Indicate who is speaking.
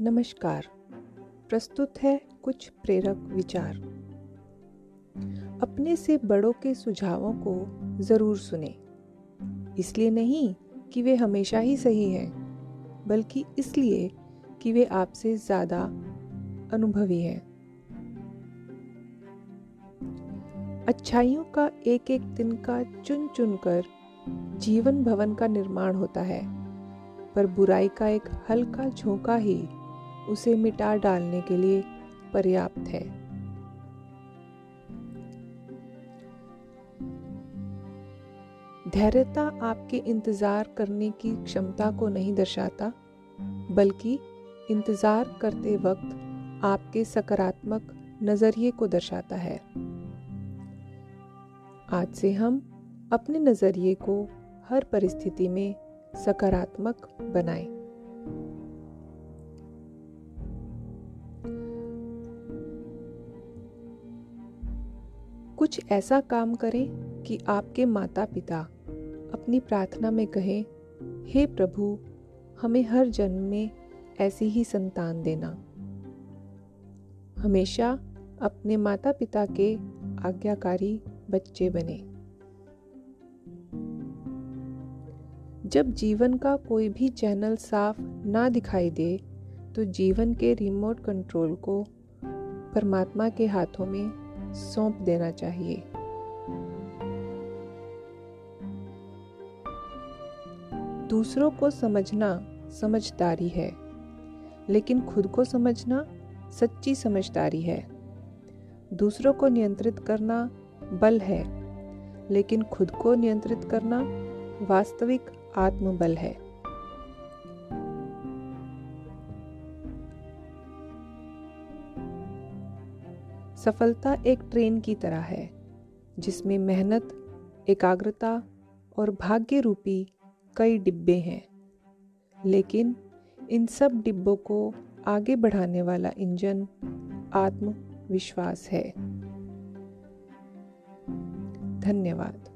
Speaker 1: नमस्कार। प्रस्तुत है कुछ प्रेरक विचार। अपने से बड़ों के सुझावों को ज़रूर सुने। इसलिए नहीं कि वे हमेशा ही सही हैं, बल्कि इसलिए कि वे आपसे ज़्यादा अनुभवी हैं। अच्छाइयों का एक एक दिन का चुन चुन कर जीवन भवन का निर्माण होता है, पर बुराई का एक हल्का झोंका ही उसे मिटा डालने के लिए पर्याप्त है धैर्यता आपके इंतज़ार करने की क्षमता को नहीं दर्शाता, बल्कि इंतज़ार करते वक्त आपके सकारात्मक नज़रिए को दर्शाता है आज से हम अपने नज़रिए को हर परिस्थिति में सकारात्मक बनाएँ। कुछ ऐसा काम करें कि आपके माता पिता अपनी प्रार्थना में कहें, हे प्रभु, हमें हर जन्म में ऐसी ही संतान देना। हमेशा अपने माता पिता के आज्ञाकारी बच्चे बने। जब जीवन का कोई भी चैनल साफ़ ना दिखाई दे तो जीवन के रिमोट कंट्रोल को परमात्मा के हाथों में सौंप देना चाहिए। दूसरों को समझना समझदारी है, लेकिन खुद को समझना सच्ची समझदारी है। दूसरों को नियंत्रित करना बल है, लेकिन खुद को नियंत्रित करना वास्तविक आत्मबल है। सफलता एक ट्रेन की तरह है, जिसमें मेहनत, एकाग्रता और भाग्य रूपी कई डिब्बे हैं। लेकिन इन सब डिब्बों को आगे बढ़ाने वाला इंजन आत्मविश्वास है। धन्यवाद।